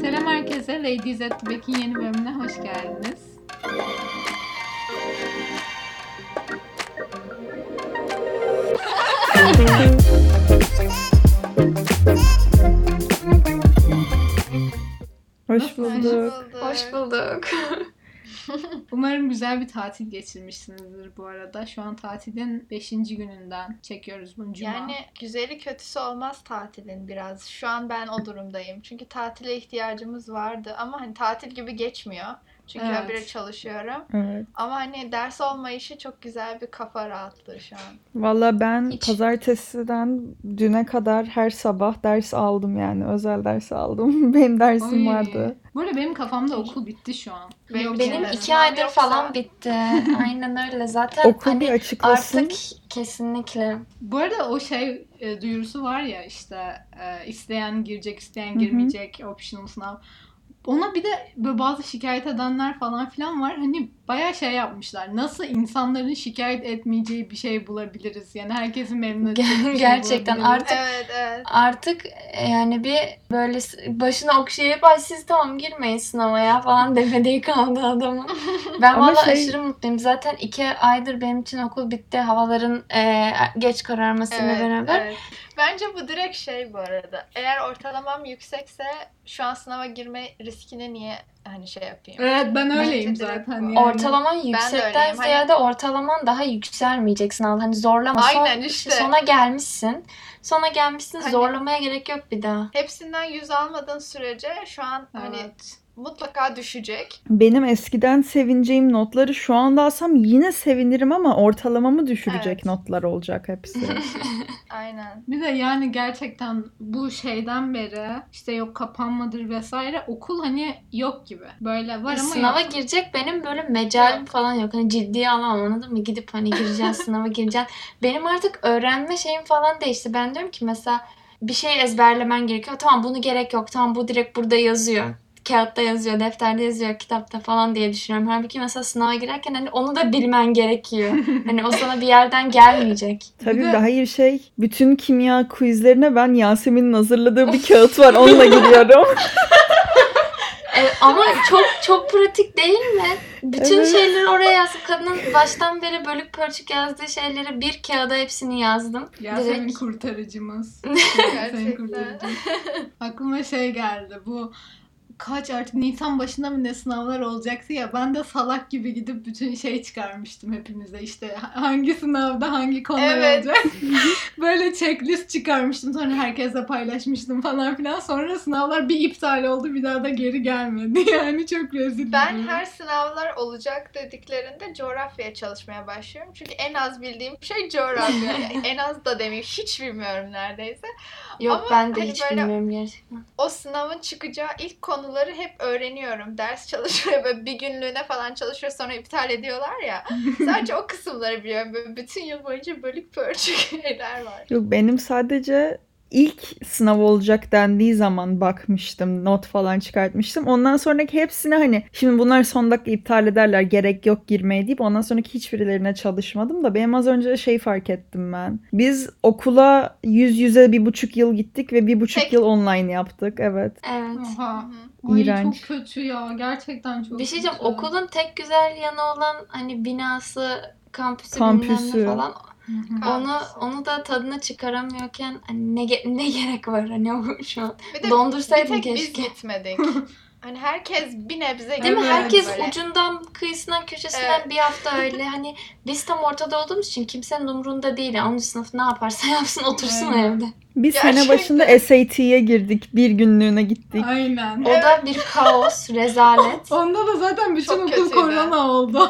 Selam herkese. Ladies at the Back'in yeni bölümüne hoş geldiniz. Hoş bulduk. Hoş bulduk. Umarım güzel bir tatil geçirmişsinizdir bu arada. Şu an tatilin 5. gününden çekiyoruz bunu Cuma. Yani güzeli kötüsü olmaz tatilin biraz. Şu an ben o durumdayım. Çünkü tatile ihtiyacımız vardı ama hani tatil gibi geçmiyor. Çünkü Evet. habire çalışıyorum. Evet. Ama hani ders olmayışı çok güzel bir kafa rahatlığı şu an. Valla ben Hiç. pazartesiden düne kadar her sabah ders aldım yani. Özel ders aldım. Benim dersim Oy. vardı. Bu arada benim kafamda okul bitti şu an. Benim- Yok benim iki aydır Yoksa- falan bitti. Aynen öyle. Zaten Okul hani bir açıklasın. artık kesinlikle. Bu arada o şey e, duyurusu var ya işte e, isteyen girecek, isteyen girmeyecek, optional sınav. Ona bir de böyle bazı şikayet edenler falan filan var. Hani bayağı şey yapmışlar. Nasıl insanların şikayet etmeyeceği bir şey bulabiliriz? Yani herkesin memnun edeceği bir şey Gerçekten. Artık- Evet evet. Artık e, yani bir böyle başına okşayıp ay siz tamam girmeyin sınava ya falan demediği kaldı adamın. Ben valla şey- aşırı mutluyum. Zaten iki aydır benim için okul bitti. Havaların e, geç kararmasıyla Evet, beraber. evet. Bence bu direkt şey bu arada. Eğer ortalamam yüksekse şu an sınava girme riskini niye hani şey yapayım? Evet ben öyleyim Bence zaten. Yani. Ortalaman öyleyim. yüksekten Hani- ziyade ortalaman daha yükselmeyecek sınav. Hani zorlama. Son- Aynen işte. Sona gelmişsin. Sona gelmişsin. Hani- Zorlamaya gerek yok bir daha. Hepsinden yüz almadığın sürece şu an hani Evet. Mutlaka düşecek. Benim eskiden sevineceğim notları şu anda alsam yine sevinirim ama ortalamamı düşürecek Evet. notlar olacak hepsi. Aynen. Bir de yani gerçekten bu şeyden beri işte yok kapanmadır vesaire okul hani yok gibi. Böyle var ama Sınava yok. girecek benim böyle mecalim Yok. falan yok. Hani ciddiye alamam anladın mı? Gidip hani gireceğim sınava gireceğim. Benim artık öğrenme şeyim falan değişti. Ben diyorum ki mesela bir şey ezberlemen gerekiyor. Tamam bunu gerek yok. Tamam bu direkt burada yazıyor. Kağıtta yazıyor, defterde yazıyor, kitapta falan diye düşünüyorum. Halbuki mesela sınava girerken hani onu da bilmen gerekiyor. hani o sana bir yerden gelmeyecek. Tabii Bir de- hayır şey bütün kimya quizlerine ben Yasemin'in hazırladığı bir kağıt var onunla giriyorum. E, ama çok çok pratik değil mi? Bütün Evet. şeyleri oraya yazdım. Kadının baştan beri bölük pörçük yazdığı şeyleri bir kağıda hepsini yazdım. Yasemin Direkt. kurtarıcımız. Yasemin Gerçekten. kurtarıcımız. Aklıma şey geldi. Bu kaç artık Nisan başında mı ne sınavlar olacaktı ya ben de salak gibi gidip bütün şey çıkarmıştım hepimize işte hangi sınavda hangi konular Evet. olacak böyle checklist çıkarmıştım sonra herkesle paylaşmıştım falan filan sonra sınavlar bir iptal oldu bir daha da geri gelmedi yani çok rezil Ben her sınavlar olacak dediklerinde coğrafyaya çalışmaya başlıyorum. Çünkü en az bildiğim şey coğrafya. en az da demeyeyim hiç bilmiyorum neredeyse. Yok Ama ben de hani hiç bilmiyorum gerçekten. O sınavın çıkacağı ilk konuları hep öğreniyorum. Ders çalışmaya böyle bir günlüğüne falan çalışıyor sonra iptal ediyorlar ya. Sadece o kısımları biliyorum. Böyle bütün yıl boyunca bölük pörçük şeyler var. Yok benim sadece ilk sınav olacak dendiği zaman bakmıştım. Not falan çıkartmıştım. Ondan sonraki hepsini hani şimdi bunlar son dakika iptal ederler gerek yok girmeye deyip ondan sonraki hiçbirilerine çalışmadım da benim az önce şey fark ettim ben. Biz okula yüz yüze bir buçuk yıl gittik ve bir buçuk Tek- yıl online yaptık. Evet. Evet. Hı. Ay, İğrenç. çok kötü ya gerçekten çok Bir şey diyeceğim kötü. okulun tek güzel yanı olan hani binası, kampüsü, Kampüsü. bilmem ne falan. Hı hı. Onu onu da tadını çıkaramıyorken hani ne ge- ne gerek var hani o şu an. Bir de Dondursaydın bir tek keşke. biz gitmedik. Hani herkes bir nebze Değil mi? Herkes böyle. ucundan, kıyısından, köşesinden Evet. bir hafta öyle. Hani biz tam ortada olduğumuz için kimsenin umurunda değil. Yani 10. sınıf ne yaparsa yapsın otursun Evet. evde. Bir sene Gerçekten. başında SAT'ye girdik. Bir günlüğüne gittik. Aynen. O da bir kaos, rezalet. Onda da zaten bütün Çok okul kötüydü. korona oldu.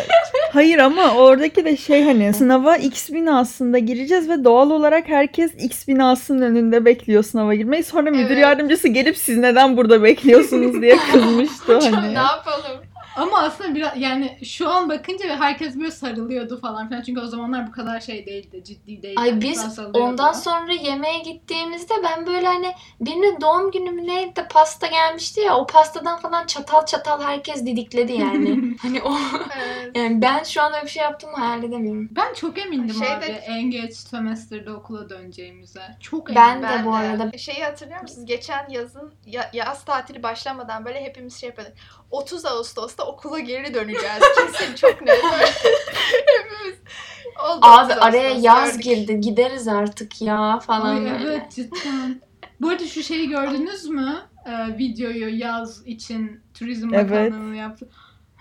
Hayır ama oradaki de şey hani sınava X binasında gireceğiz ve doğal olarak herkes X binasının önünde bekliyor sınava girmeyi. Sonra müdür Evet. yardımcısı gelip siz neden burada bekliyorsunuz diye kızmıştı ne hani. yapalım? Ama aslında biraz yani şu an bakınca ve herkes böyle sarılıyordu falan filan. Çünkü o zamanlar bu kadar şey değildi, ciddi değildi. Ay biz ondan sonra yemeğe gittiğimizde ben böyle hani birinin doğum günü mü neydi de pasta gelmişti ya o pastadan falan çatal çatal herkes didikledi yani. hani o Evet. yani ben şu an öyle bir şey yaptığımı hayal edemiyorum. Ben çok emindim Şeyde- abi en geç sömestrde okula döneceğimize. Çok Ben emindim. de bu arada. Şeyi hatırlıyor musunuz? Geçen yazın ya- yaz tatili başlamadan böyle hepimiz şey yapıyorduk. 30 Ağustos'ta okula geri döneceğiz. Kesin çok net. hepimiz oldu Abi 30 araya yaz gördük. girdi gideriz artık ya falan Ay böyle. evet cidden. Bu arada şu şeyi gördünüz mü? Ee, videoyu yaz için Turizm Evet. Bakanlığı'nın yaptı.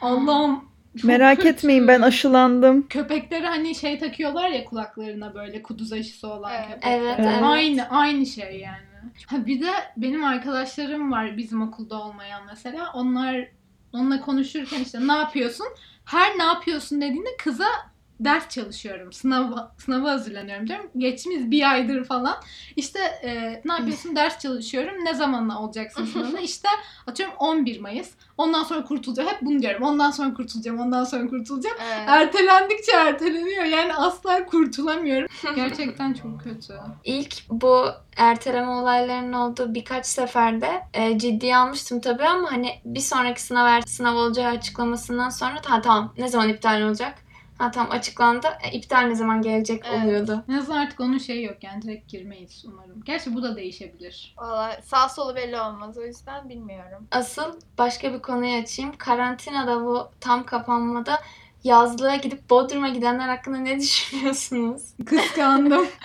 Allah'ım çok Merak kötü. etmeyin ben aşılandım. Köpekleri hani şey takıyorlar ya kulaklarına böyle kuduz aşısı olan Evet. köpekler. Evet, Evet. Aynı aynı şey yani. Ha bir de benim arkadaşlarım var bizim okulda olmayan mesela. Onlar onunla konuşurken işte ne yapıyorsun? Her ne yapıyorsun dediğinde kıza ders çalışıyorum. Sınav sınava hazırlanıyorum diyorum. Geçmiş bir aydır falan. İşte e, ne yapıyorsun? ders çalışıyorum. Ne zamanla olacaksın sınavına? İşte atıyorum 11 Mayıs. Ondan sonra kurtulacağım. Hep bunu diyorum. Ondan sonra kurtulacağım. Ondan sonra kurtulacağım. Evet. Ertelendikçe erteleniyor. Yani asla kurtulamıyorum. Gerçekten çok kötü. İlk bu erteleme olaylarının olduğu birkaç seferde e, ciddiye almıştım tabii ama hani bir sonraki sınav sınav olacağı açıklamasından sonra ha tamam ne zaman iptal olacak? Ha tamam açıklandı. E, iptal ne zaman gelecek Evet. oluyordu. En azından artık onun şeyi yok yani direkt girmeyiz umarım. Gerçi bu da değişebilir. Valla sağ solu belli olmaz. O yüzden bilmiyorum. Asıl başka bir konuyu açayım. Karantinada bu tam kapanmada yazlığa gidip Bodrum'a gidenler hakkında ne düşünüyorsunuz? Kıskandım.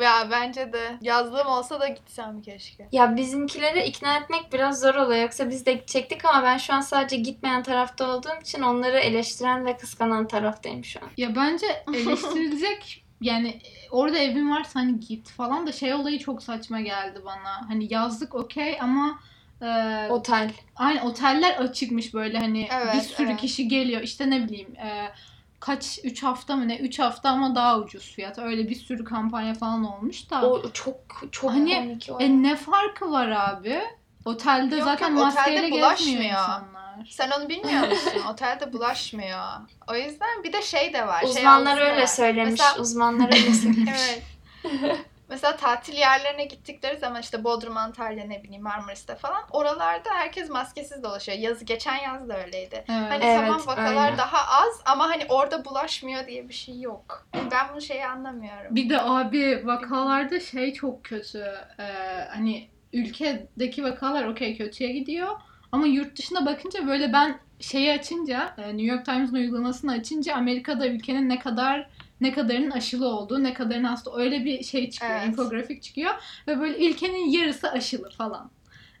Ya bence de yazlığım olsa da gitsem keşke. Ya bizimkileri ikna etmek biraz zor oluyor. Yoksa biz de gidecektik ama ben şu an sadece gitmeyen tarafta olduğum için onları eleştiren ve kıskanan taraftayım şu an. ya bence eleştirilecek yani orada evin varsa hani git falan da şey olayı çok saçma geldi bana. Hani yazlık okey ama e, Otel. aynı oteller açıkmış böyle hani Evet, bir sürü evet. kişi geliyor. İşte ne bileyim e, kaç 3 hafta mı ne 3 hafta ama daha ucuz fiyat. Öyle bir sürü kampanya falan olmuş da. O çok çok Hani, komik o. E ne farkı var abi? Otelde Yok, zaten yok, otelde maskeyle gezmiyor bulaşmıyor. insanlar. Sen onu bilmiyor musun? Otelde bulaşmıyor. O yüzden bir de şey de var. şey Uzmanlar da öyle var. söylemiş. Mesela- Uzmanlar öyle söylemiş. Evet. Mesela tatil yerlerine gittikleri zaman işte Bodrum, Antalya ne bileyim Marmaris'te falan oralarda herkes maskesiz dolaşıyor. Yazı geçen yaz da öyleydi. Evet. Hani Evet, tamam vakalar öyle. daha az ama hani orada bulaşmıyor diye bir şey yok. Ben bu şeyi anlamıyorum. Bir de abi vakalarda şey çok kötü. Ee, hani ülkedeki vakalar okey kötüye gidiyor. Ama yurt dışına bakınca böyle ben şeyi açınca, e, New York Times'ın uygulamasını açınca Amerika'da ülkenin ne kadar ne kadarının aşılı olduğu, ne kadarının hasta öyle bir şey çıkıyor, Evet. infografik çıkıyor ve böyle ülkenin yarısı aşılı falan.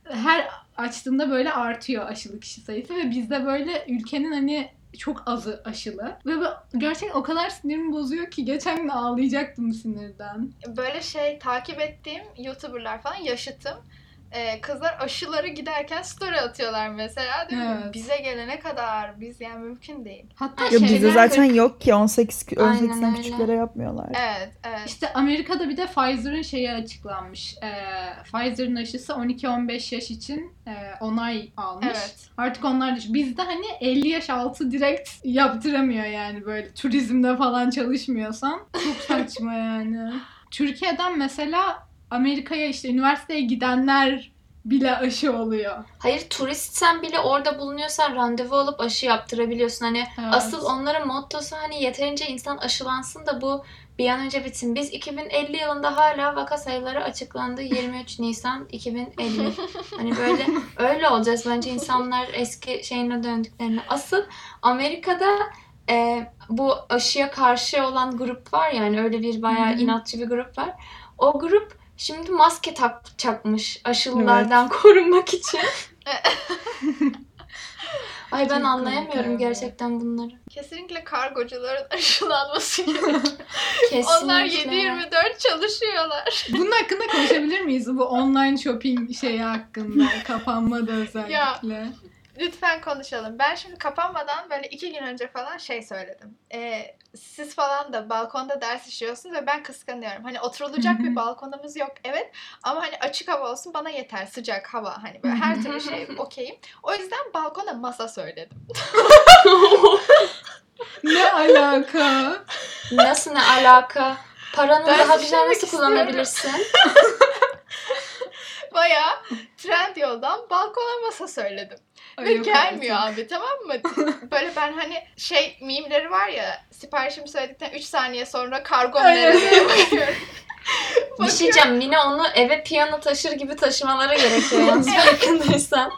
Her açtığında böyle artıyor aşılı kişi sayısı ve bizde böyle ülkenin hani çok azı aşılı. Ve gerçekten o kadar sinirimi bozuyor ki geçen gün ağlayacaktım sinirden. Böyle şey takip ettiğim YouTuber'lar falan yaşıtım. Ee, kızlar aşıları giderken story atıyorlar mesela değil mi? Evet. Bize gelene kadar biz yani mümkün değil. Hatta Ya şeyler- bizde zaten yok ki 18 Aynen 18'den öyle. küçüklere yapmıyorlar. Evet, evet. İşte Amerika'da bir de Pfizer'ın şeyi açıklanmış. Ee, Pfizer'ın aşısı 12-15 yaş için e, onay almış. Evet. Artık onlar da bizde hani 50 yaş altı direkt yaptıramıyor yani böyle turizmde falan çalışmıyorsan. Çok saçma yani. Türkiye'den mesela Amerika'ya işte üniversiteye gidenler bile aşı oluyor. Hayır turistsen bile orada bulunuyorsan randevu alıp aşı yaptırabiliyorsun. Hani Evet. asıl onların mottosu hani yeterince insan aşılansın da bu bir an önce bitsin. Biz 2050 yılında hala vaka sayıları açıklandı. 23 Nisan 2050. Hani böyle öyle olacağız bence insanlar eski şeyine döndüklerine. Asıl Amerika'da e, bu aşıya karşı olan grup var yani öyle bir bayağı inatçı bir grup var. O grup şimdi maske takacakmış aşılılardan korunmak için. Ay ben Çok anlayamıyorum gerçekten bunları. Kesinlikle kargocuların aşılanması gerekiyor. Kesinlikle. Onlar 7-24 çalışıyorlar. Bunun hakkında konuşabilir miyiz? Bu online shopping şeyi hakkında. Kapanmada özellikle. Lütfen konuşalım. Ben şimdi kapanmadan böyle iki gün önce falan şey söyledim. Ee, siz falan da balkonda ders işliyorsunuz ve ben kıskanıyorum. Hani oturulacak bir balkonumuz yok evet ama hani açık hava olsun bana yeter sıcak hava hani böyle her türlü şey okeyim. O yüzden balkona masa söyledim. Ne alaka? Nasıl ne alaka? Paranı Ders daha güzel nasıl istiyorum. kullanabilirsin? Bayağı trend yoldan balkona masa söyledim. Ve gelmiyor abi tamam mı? Böyle ben hani şey mimleri var ya siparişimi söyledikten 3 saniye sonra kargo nereye bakıyorum. Bir şey diyeceğim. Mine onu eve piyano taşır gibi taşımaları gerekiyor yalnız farkındaysan.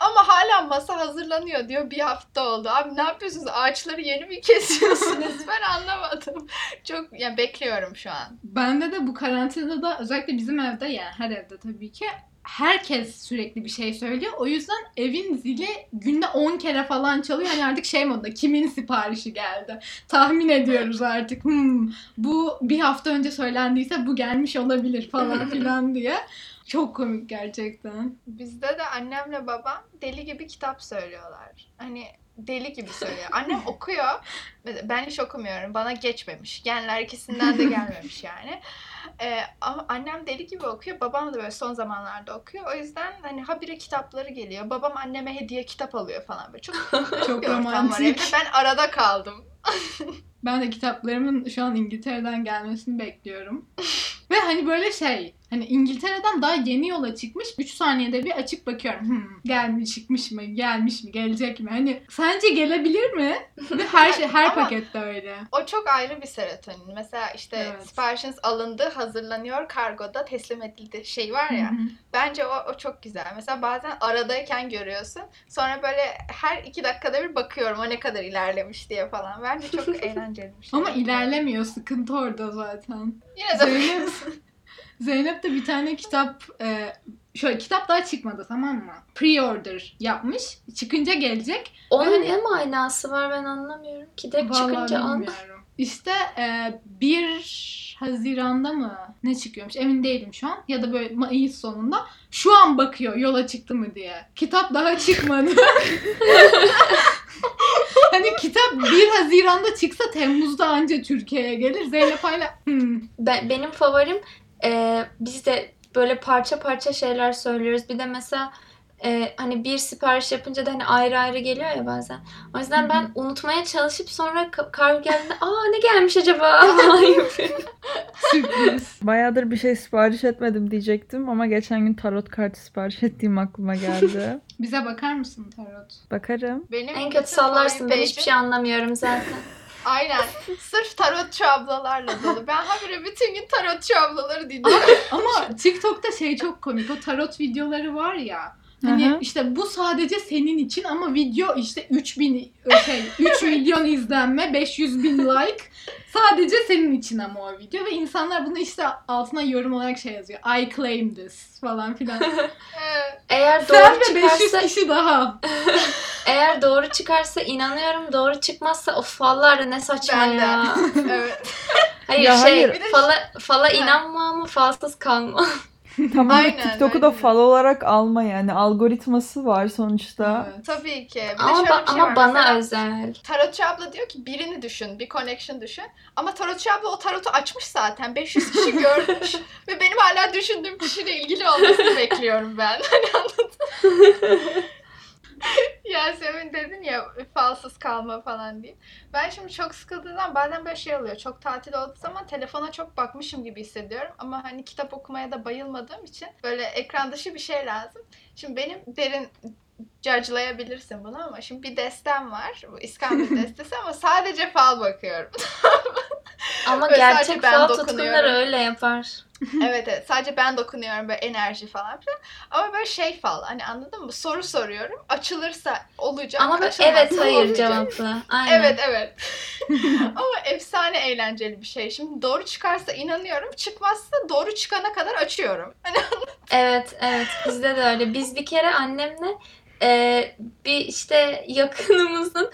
Ama hala masa hazırlanıyor diyor bir hafta oldu. Abi ne yapıyorsunuz? Ağaçları yeni mi kesiyorsunuz? ben anlamadım. Çok ya bekliyorum şu an. Bende de bu karantinada da özellikle bizim evde yani her evde tabii ki herkes sürekli bir şey söylüyor. O yüzden evin zili günde 10 kere falan çalıyor. Hani artık şey modda kimin siparişi geldi. Tahmin ediyoruz artık. Hmm, bu bir hafta önce söylendiyse bu gelmiş olabilir falan filan diye. Çok komik gerçekten. Bizde de annemle babam deli gibi kitap söylüyorlar. Hani deli gibi söylüyor. Annem okuyor. Ben hiç okumuyorum. Bana geçmemiş. Genler ikisinden de gelmemiş yani. Ee, ama annem deli gibi okuyor. Babam da böyle son zamanlarda okuyor. O yüzden hani habire kitapları geliyor. Babam anneme hediye kitap alıyor falan böyle. Çok, Çok bir ortam var romantik. evde. Ben arada kaldım. Ben de kitaplarımın şu an İngiltere'den gelmesini bekliyorum. Ve hani böyle şey, hani İngiltere'den daha yeni yola çıkmış. 3 saniyede bir açıp bakıyorum. Hmm, gelmiş, çıkmış mı, gelmiş mi, gelecek mi? Hani sence gelebilir mi? Ve her şey, her Pakette öyle. O çok ayrı bir serotonin. Mesela işte Evet. siparişiniz alındı, hazırlanıyor, kargoda teslim edildi şey var ya. Bence o, o çok güzel. Mesela bazen aradayken görüyorsun. Sonra böyle her iki dakikada bir bakıyorum o ne kadar ilerlemiş diye falan. Bence çok eğlenceli bir şey. Ama ilerlemiyor, sıkıntı orada zaten. Yine de Zeynep, Zeynep de bir tane kitap, e, şöyle kitap daha çıkmadı tamam mı? Pre-order yapmış. Çıkınca gelecek. Onun ne manası var ben anlamıyorum ki. Direkt çıkınca an. bilmiyorum. İşte e, 1 Haziran'da mı ne çıkıyormuş emin değilim şu an. Ya da böyle Mayıs sonunda. Şu an bakıyor yola çıktı mı diye. Kitap daha çıkmadı. hani kitap 1 Haziran'da çıksa Temmuz'da anca Türkiye'ye gelir. Zeynep hala hmm, Ben, benim favorim e, biz de böyle parça parça şeyler söylüyoruz. Bir de mesela e, hani bir sipariş yapınca da hani ayrı ayrı geliyor ya bazen. O yüzden ben unutmaya çalışıp sonra ka- kargo geldiğinde aa ne gelmiş acaba falan yapıyorum. sürpriz. Bayağıdır bir şey sipariş etmedim diyecektim ama geçen gün tarot kartı sipariş ettiğim aklıma geldi. Bize bakar mısın Tarot? Bakarım. Benim en kötü sallarsın ben hiçbir şey anlamıyorum zaten. Aynen. Sırf tarotçu ablalarla dolu. Ben habire bütün gün tarotçu ablaları dinliyorum. Ama TikTok'ta şey çok komik. O tarot videoları var ya. Hani Aha. işte bu sadece senin için ama video işte 3000 şey 3 milyon izlenme, 500 bin like. Sadece senin için ama o video ve insanlar bunu işte altına yorum olarak şey yazıyor. I claim this falan filan. Eğer Sen doğru ve 500 çıkarsa kişi daha. eğer doğru çıkarsa inanıyorum. Doğru çıkmazsa o fallar da ne saçma Ben de. ya. evet. Hayır Ya şey hayır. Bir de- fala, fala inanma ama falsız kalma. Tamam Aynen, TikTok'u da aynen. fal olarak alma yani algoritması var sonuçta. Evet. Tabii ki. Bir de ama şöyle ba- bir şey ama var. bana Mesela özel. Tarotçu abla diyor ki birini düşün, bir connection düşün. Ama tarotçu abla o tarotu açmış zaten. 500 kişi görmüş. Ve benim hala düşündüğüm kişiyle ilgili olmasını bekliyorum ben. Hani anladın? Yasemin dedin ya falsız kalma falan diye. Ben şimdi çok sıkıldığımdan bazen böyle şey oluyor. Çok tatil olduğu zaman telefona çok bakmışım gibi hissediyorum. Ama hani kitap okumaya da bayılmadığım için böyle ekran dışı bir şey lazım. Şimdi benim derin judge'layabilirsin bunu ama şimdi bir destem var. Bu İskambil destesi ama sadece fal bakıyorum. Ama Böyle gerçek fal dokunuyorum. tutkunları öyle yapar. evet evet sadece ben dokunuyorum böyle enerji falan filan. Ama böyle şey fal hani anladın mı? Soru soruyorum. Açılırsa olacak. Ama evet hayır olmayacak. cevaplı. Aynen. Evet evet. Ama efsane eğlenceli bir şey. Şimdi doğru çıkarsa inanıyorum. Çıkmazsa doğru çıkana kadar açıyorum. Hani Evet evet bizde de öyle. Biz bir kere annemle e, bir işte yakınımızın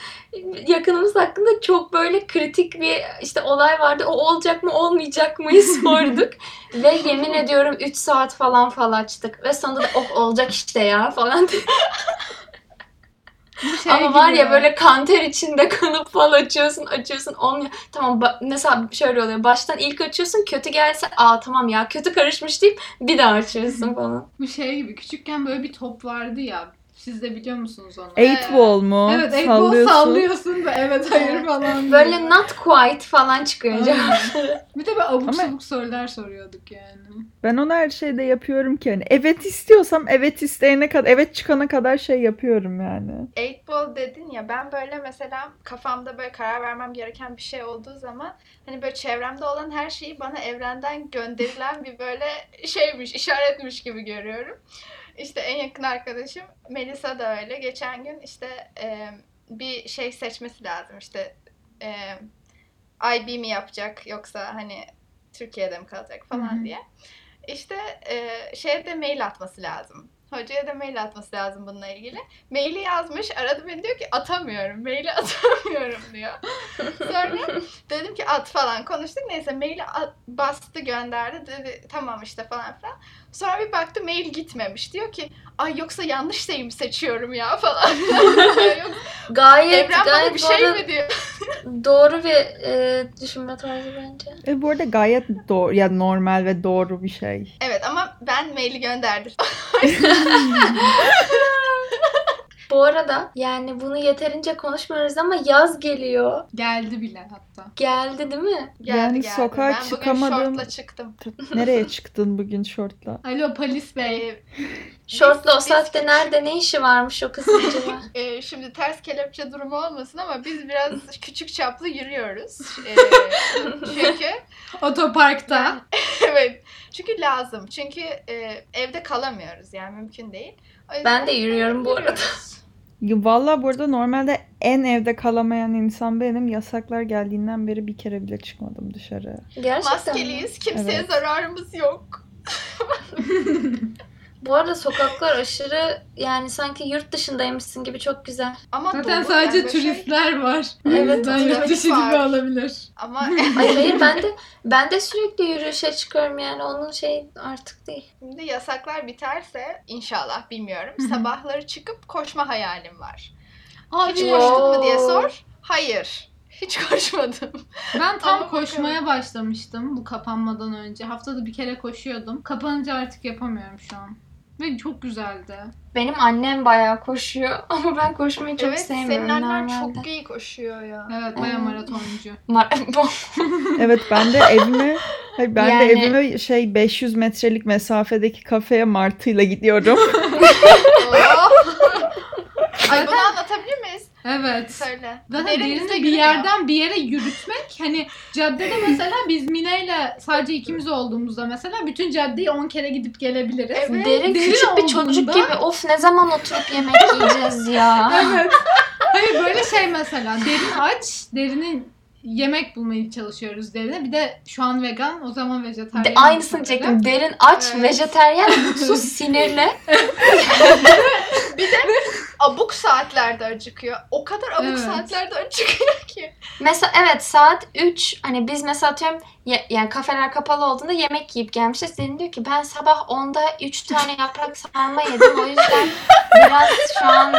yakınımız hakkında çok böyle kritik bir işte olay vardı. O olacak mı olmayacak mı sorduk. Ve yemin ediyorum 3 saat falan fal açtık. Ve sonunda da oh olacak işte ya falan şey Ama var gibi. ya böyle kanter içinde kalıp fal açıyorsun açıyorsun olmuyor. Tamam mesela şöyle oluyor. Baştan ilk açıyorsun kötü gelse aa tamam ya kötü karışmış deyip bir daha açıyorsun falan. Bu şey gibi küçükken böyle bir top vardı ya. Siz de biliyor musunuz onu? Eight ball mu? Evet, eight ball Sallıyorsun. sallıyorsun da evet hayır falan. Böyle not quite falan çıkıyor. Bir de böyle abuk Ama- sabuk sorular soruyorduk yani. Ben onu her şeyde yapıyorum ki hani evet istiyorsam evet isteyene kadar evet çıkana kadar şey yapıyorum yani. Eight ball dedin ya ben böyle mesela kafamda böyle karar vermem gereken bir şey olduğu zaman hani böyle çevremde olan her şeyi bana evrenden gönderilen bir böyle şeymiş, işaretmiş gibi görüyorum. İşte en yakın arkadaşım Melisa da öyle. Geçen gün işte e, bir şey seçmesi lazım işte e, IB mi yapacak yoksa hani Türkiye'de mi kalacak falan Hı hı. diye. İşte e, şeye de mail atması lazım. Hocaya da mail atması lazım bununla ilgili. Maili yazmış. Aradı beni diyor ki atamıyorum. Maili atamıyorum diyor. Sonra dedim ki at falan konuştuk. Neyse maili at- bastı gönderdi. Dedi tamam işte falan filan. Sonra bir baktı mail gitmemiş. Diyor ki ay yoksa yanlış şey mi seçiyorum ya falan. Yok, Gayet Evren bana gayet bir bu şey mi diyor. doğru bir e, düşünme tarzı bence. E, bu arada gayet doğru ya normal ve doğru bir şey. Evet ama ben maili gönderdim. Bu arada yani bunu yeterince konuşmuyoruz ama yaz geliyor. Geldi bile hatta. Geldi değil mi? Geldi Yani geldi. sokağa ben bugün çıkamadım. şortla çıktım. Nereye çıktın bugün şortla? Alo polis bey. Ee, Şortla o saatte nerede ne işi varmış o kızın acaba? e, şimdi ters kelepçe durumu olmasın ama biz biraz küçük çaplı yürüyoruz. E, çünkü Otoparkta. evet. Çünkü lazım. Çünkü e, evde kalamıyoruz yani mümkün değil. Ben de yürüyorum bu arada. Valla burada normalde en evde kalamayan insan benim. Yasaklar geldiğinden beri bir kere bile çıkmadım dışarı. Gerçekten mi? Maskeliyiz. Kimseye Evet. zararımız yok. Bu arada sokaklar aşırı yani sanki yurt dışındaymışsın gibi çok güzel. Ama Zaten dolu, sadece yani şey- turistler var. Evet, Ben yurt dışı trafik gibi var. olabilir. Ama Ay hayır ben de ben de sürekli yürüyüşe çıkıyorum yani onun şey artık değil. şimdi yasaklar biterse inşallah bilmiyorum. Sabahları çıkıp koşma hayalim var. Abi Hiç koştun mu diye sor. Hayır. Hiç koşmadım. ben tam Ama koşmaya başlamıştım bu kapanmadan önce. Haftada bir kere koşuyordum. Kapanınca artık yapamıyorum şu an. Ve çok güzeldi. Benim annem bayağı koşuyor ama ben koşmayı çok evet sevmiyorum senin annen normalde. çok iyi koşuyor ya. Evet baya Evet. maratoncu. Mar- Evet ben de evime hayır, ben Yani- de evime şey 500 metrelik mesafedeki kafeye martıyla gidiyorum. Ay bunu anlatabilir miyiz? Evet. Söyle. Zaten bize bir yerden bir yere yürütmek hani caddede mesela biz Mine'yle sadece ikimiz olduğumuzda mesela bütün caddeyi 10 kere gidip gelebiliriz. Evet. Derin Derin küçük bir çocuk gibi of ne zaman oturup yemek yiyeceğiz ya. Evet. Hayır böyle şey mesela derin aç, derinin yemek bulmaya çalışıyoruz derine. Bir de şu an vegan, o zaman vejetaryen. De, aynısını çektim. Derin aç, Evet. vejeteryen, mutsuz, sinirli. Abuk saatlerde acıkıyor. O kadar abuk Evet. saatlerde acıkıyor ki. Mesela evet saat 3 hani biz mesela atıyorum ye- yani kafeler kapalı olduğunda yemek yiyip gelmişiz. Derin diyor ki ben sabah 10'da 3 tane yaprak sarma yedim. O yüzden biraz şu an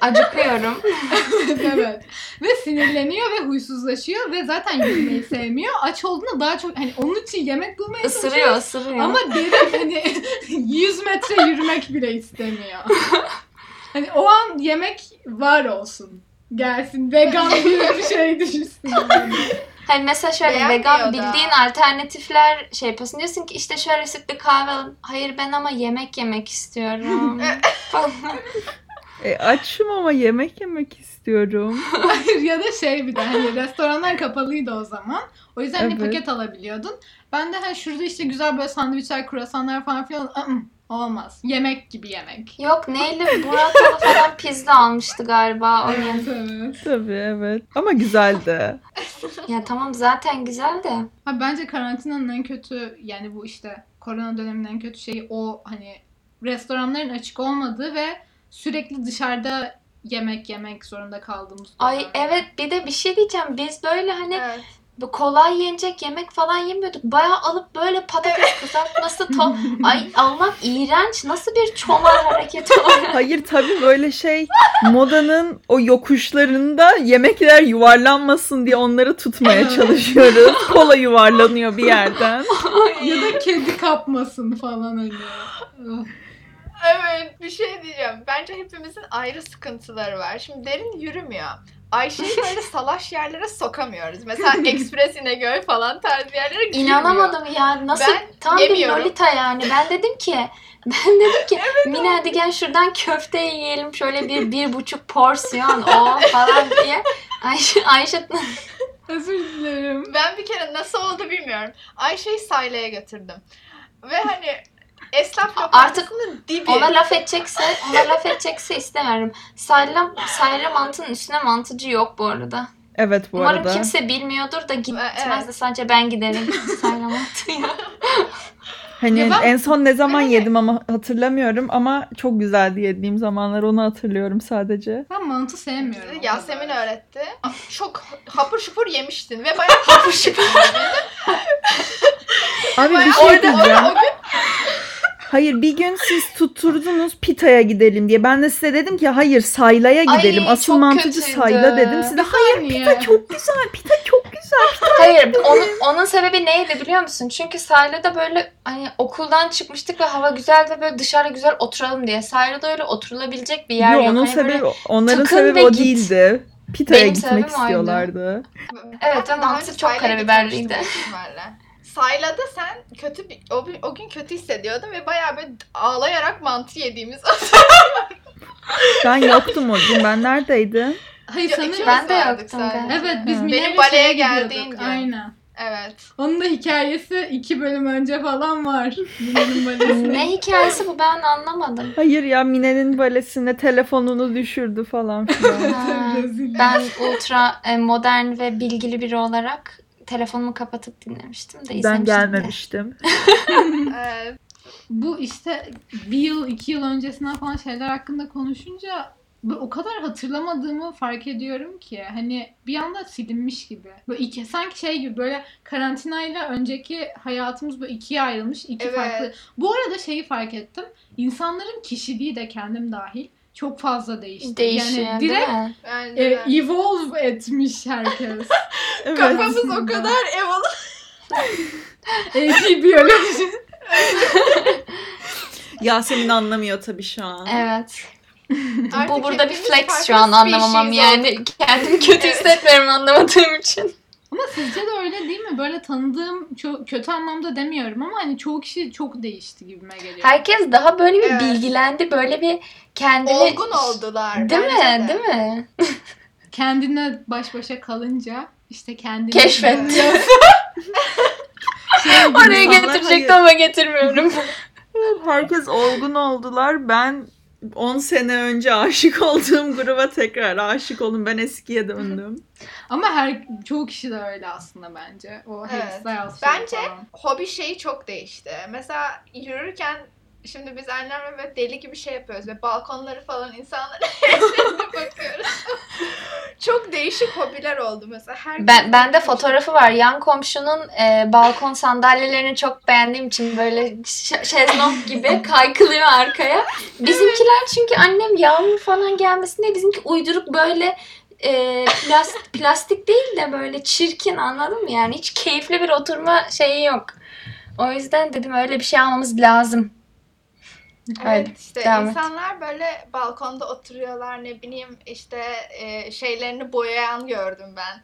acıkıyorum. evet. Ve sinirleniyor ve huysuzlaşıyor ve zaten yürümeyi sevmiyor. Aç olduğunda daha çok hani onun için yemek bulmaya Isırıyor, çalışıyor. ısırıyor. Ama derin hani 100 metre yürümek bile istemiyor. Hani o an yemek var olsun. Gelsin vegan bir şey düşünsün. yani. Hani mesela şöyle Beğenmiyor vegan da. bildiğin alternatifler şey yapıyorsun. Diyorsun ki işte şöyle sütlü kahve alın. Hayır ben ama yemek yemek istiyorum. E, açım ama yemek yemek istiyorum. Hayır ya da şey bir de hani restoranlar kapalıydı o zaman. O yüzden hani Evet. paket alabiliyordun. Ben de hani şurada işte güzel böyle sandviçler, kruvasanlar falan filan olmaz. Yemek gibi yemek. Yok neyle burratalı falan pizza almıştı galiba o gün. Evet evet. Tabii evet. Ama güzeldi. Ya tamam zaten güzel de. Ha, bence karantinanın en kötü yani bu işte korona döneminin en kötü şeyi o hani restoranların açık olmadığı ve sürekli dışarıda yemek yemek zorunda kaldığımız Ay dönem. evet bir de bir şey diyeceğim. Biz böyle hani Evet. Bu kolay yenecek yemek falan yemiyorduk. Bayağı alıp böyle patates kızartması to Ay Allah iğrenç. Nasıl bir çomar hareketi o? Hayır tabii böyle şey modanın o yokuşlarında yemekler yuvarlanmasın diye onları tutmaya çalışıyoruz. Kola yuvarlanıyor bir yerden. Ya da kedi kapmasın falan hani. Evet bir şey diyeceğim. Bence hepimizin ayrı sıkıntıları var. Şimdi derin yürümüyor. Ayşe'yi böyle salaş yerlere sokamıyoruz. Mesela Express İnegöl falan tarzı yerlere girmiyor. İnanamadım ya. Nasıl Ben tam yemiyorum. bir lolita yani. Ben dedim ki ben dedim ki Mine hadi gel şuradan köfte yiyelim şöyle bir bir buçuk porsiyon o falan diye. Ayşe, Ayşe Özür dilerim. Ben bir kere nasıl oldu bilmiyorum. Ayşe'yi Sayla'ya götürdüm. Ve hani esnaf Artık lokantasının dibi. ona laf edecekse ona laf edecekse istemiyorum. Sayla, sayla mantının üstüne mantıcı yok bu arada. Evet bu Umarım arada. kimse bilmiyordur da gitmez Evet. de sadece ben giderim sayla mantıya. Hani Ya ben- en son ne zaman Evet. yedim ama hatırlamıyorum ama çok güzeldi yediğim zamanlar onu hatırlıyorum sadece. Ben mantı sevmiyorum. Yasemin öğretti. Çok hapur şupur yemiştin ve bayağı hapur şupur. Abi bir şey orada, diyeceğim. orada o gün Hayır bir gün siz tutturdunuz Pita'ya gidelim diye. Ben de size dedim ki hayır Sayla'ya Ay, gidelim. Asıl çok mantıcı kötüydü. Sayla dedim. Siz de hayır? Pita çok güzel. Pita çok güzel. Hayır, onun, onun sebebi neydi biliyor musun? Çünkü Sayla'da böyle hani okuldan çıkmıştık ve hava güzel ve böyle dışarıda güzel oturalım diye. Sayla'da öyle oturulabilecek bir yer Yo, yok. onun Hani böyle- sebebi onların sebebi ve o git. değildi. Pita'ya Benim gitmek sebebim oydu. istiyorlardı. Evet, ve daha mantı önce çok karabiberliydi. ihtimalle. Sayla'da sen kötü bir, o, o gün kötü hissediyordun ve bayağı böyle ağlayarak mantı yediğimiz Ben yoktum o gün. Ben neredeydim? Hayır sanırım. Ben de yoktum sadece. galiba. Evet biz. Mine'yle Benim baleye geldiğin gün. Aynen. Evet. Onun da hikayesi iki bölüm önce falan var. Mine'nin balesi. Ne hikayesi bu ben anlamadım. Hayır ya Mine'nin balesinde telefonunu düşürdü falan filan. Ben ultra e, modern ve bilgili biri olarak telefonumu kapatıp dinlemiştim de ben izlemiştim gelmemiştim. evet. Bu işte bir yıl, iki yıl öncesinden falan şeyler hakkında konuşunca o kadar hatırlamadığımı fark ediyorum ki hani bir anda silinmiş gibi. Böyle iki, sanki şey gibi böyle karantinayla önceki hayatımız böyle ikiye ayrılmış. iki Evet. farklı. Bu arada şeyi fark ettim. İnsanların kişiliği de kendim dahil çok fazla değişti. Değişiyor yani direkt e, evolve etmiş herkes. Evet. Kafamız o kadar evalı. AP biyoloji. Yasemin anlamıyor tabii şu an. Evet. Artık Bu burada bir flex şu an anlamamam yani. olduk. Kendimi kötü Evet. hissetmiyorum anlamadığım için. Ama sizce de öyle değil mi? Böyle tanıdığım çok kötü anlamda demiyorum ama hani çoğu kişi çok değişti gibime geliyor. Herkes daha böyle bir Evet. bilgilendi. Böyle bir kendini... Olgun oldular. Değil bence mi? de. Değil mi? Kendine baş başa kalınca işte kendini Keşfetti. Şey gibi, Oraya getirecektim ama getirmiyorum. Herkes olgun oldular. Ben 10 sene önce aşık olduğum gruba tekrar aşık oldum. Ben eskiye döndüm. Ama her çoğu kişi de öyle aslında bence. O Evet. Bence falan. hobi şeyi çok değişti. Mesela yürürken şimdi biz annemle böyle deli gibi şey yapıyoruz ve balkonları falan insanlara bakıyoruz. çok değişik hobiler oldu mesela. Herkes Ben bende fotoğrafı var. Yan komşunun e, balkon sandalyelerini çok beğendiğim için böyle ş- şezlong gibi kaykılıyor arkaya. Bizimkiler çünkü annem yağmur falan gelmesin diye bizimki uyduruk böyle e, plastik, plastik değil de böyle çirkin anladın mı? Yani hiç keyifli bir oturma şeyi yok. O yüzden dedim öyle bir şey almamız lazım. Evet Öyle, işte devam et. insanlar böyle balkonda oturuyorlar ne bileyim işte e, şeylerini boyayan gördüm ben.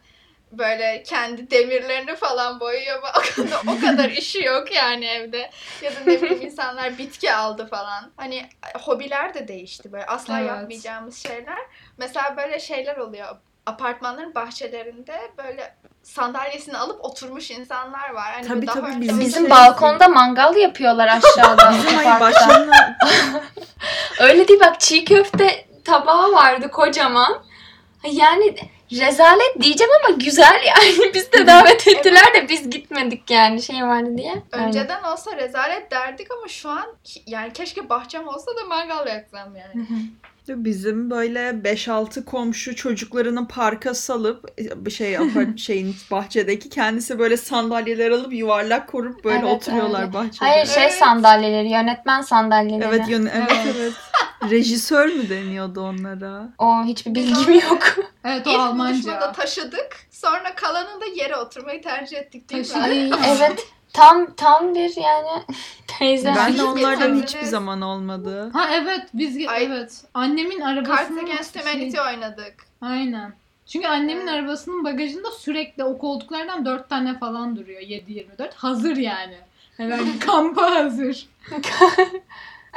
Böyle kendi demirlerini falan boyuyor balkonda. O kadar işi yok yani evde. Ya da ne bileyim insanlar bitki aldı falan. Hani hobiler de değişti böyle asla Evet. yapmayacağımız şeyler. Mesela böyle şeyler oluyor. Apartmanların bahçelerinde böyle sandalyesini alıp oturmuş insanlar var. Hani Tabii, daha tabii, önce bizim Bizim şey- balkonda mangal yapıyorlar aşağıda. Bizim ay parkta. başlarına Öyle değil bak çiğ köfte tabağı vardı kocaman. Yani rezalet diyeceğim ama güzel yani. Biz de davet ettiler de biz gitmedik yani şey vardı diye. Öyle. Önceden olsa rezalet derdik ama şu an ki- yani keşke bahçem olsa da mangal yaksam yani. Bizim böyle 5-6 komşu çocuklarını parka salıp bir şey apart şeyin bahçedeki kendisi böyle sandalyeler alıp yuvarlak kurup böyle Evet, oturuyorlar öyle. bahçede. Hayır şey Evet. sandalyeleri, yönetmen sandalyeleri. Evet, yön- evet Evet. evet. Rejisör mü deniyordu onlara? O hiçbir bilgim yok. Evet o İlk Almanca. buluşmada taşıdık. Sonra kalanında yere oturmayı tercih ettik değil mi? Evet. Tam tam bir yani teyze. Ben de onlardan hiçbir zaman olmadı. Ha evet biz Ay. evet. Annemin arabasının Cards Against Humanity şey- oynadık. Aynen. Çünkü annemin Evet. arabasının bagajında sürekli o koltuklardan 4 tane falan duruyor. 7-24. Hazır yani. Herhangi kampa hazır.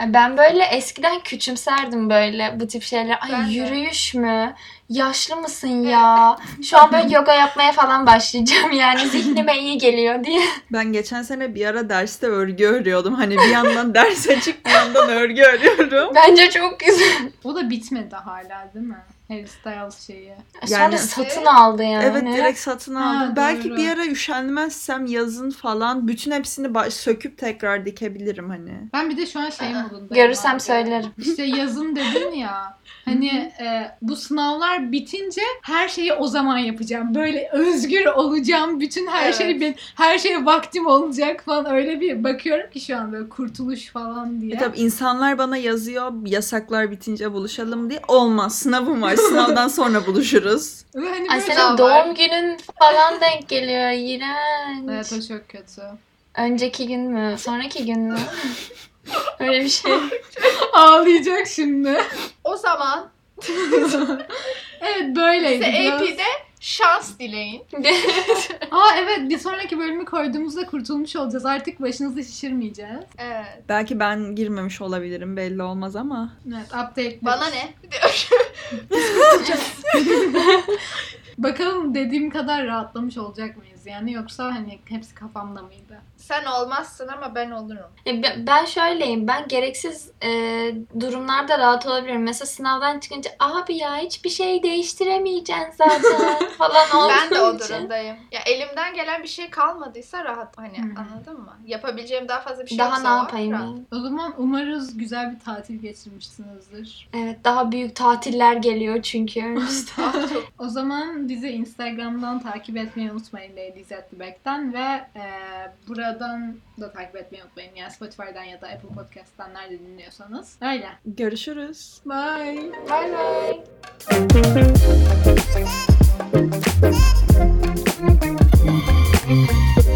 Ben böyle eskiden küçümserdim böyle bu tip şeyler. Ay Ben de. yürüyüş mü? Yaşlı mısın ya? Şu an böyle yoga yapmaya falan başlayacağım yani zihnime iyi geliyor diye. Ben geçen sene bir ara derste örgü örüyordum. Hani bir yandan ders açık bir yandan örgü örüyorum. Bence çok güzel. O da bitmedi hala değil mi? Harry Styles şeyi. Sonra Yani- satın aldı yani. Evet direkt satın aldım. Ha, Belki doğru. bir ara üşenmezsem yazın falan bütün hepsini baş- söküp tekrar dikebilirim hani. Ben bir de şu an şey modundayım. Görürsem abi. söylerim. İşte yazın dedin ya. Hani e, bu sınavlar bitince her şeyi o zaman yapacağım. Böyle özgür olacağım. Bütün her Evet. şey benim, her şeye vaktim olacak falan. Öyle bir bakıyorum ki şu an böyle kurtuluş falan diye. E tabii insanlar bana yazıyor yasaklar bitince buluşalım diye. Olmaz sınavım var sınavdan sonra buluşuruz. Ve hani Ay senin var. doğum günün falan denk geliyor. İğrenç. Evet o çok kötü. Önceki gün mü? Sonraki gün mü? Öyle bir şey. Ağlayacak şimdi. O zaman evet böyleydi. size biraz. AP'de şans dileyin. Aa evet bir sonraki bölümü koyduğumuzda kurtulmuş olacağız. Artık başınızı şişirmeyeceğiz. Evet. Belki ben girmemiş olabilirim belli olmaz ama. Evet update. Bana ne? Bakalım dediğim kadar rahatlamış olacak mıyız yani yoksa hani hepsi kafamda mıydı? Sen olmazsın ama ben olurum. Be- Ben şöyleyim. Ben gereksiz e, durumlarda rahat olabilirim. Mesela sınavdan çıkınca abi ya hiçbir şey değiştiremeyeceksin zaten falan olduğum ben de o için. durumdayım. Ya elimden gelen bir şey kalmadıysa rahat hani Hı. anladın mı? Yapabileceğim daha fazla bir şey Daha ne yapayım rahat. yani? O zaman umarız güzel bir tatil geçirmişsinizdir. Evet daha büyük tatiller geliyor çünkü önümüzde. O zaman bizi Instagram'dan takip etmeyi unutmayın Ladies at the Back'ten ve e, buradan da takip etmeyi unutmayın. Yani Spotify'dan ya da Apple Podcast'tan nerede dinliyorsanız. Öyle. Görüşürüz. Bye. Bye bye.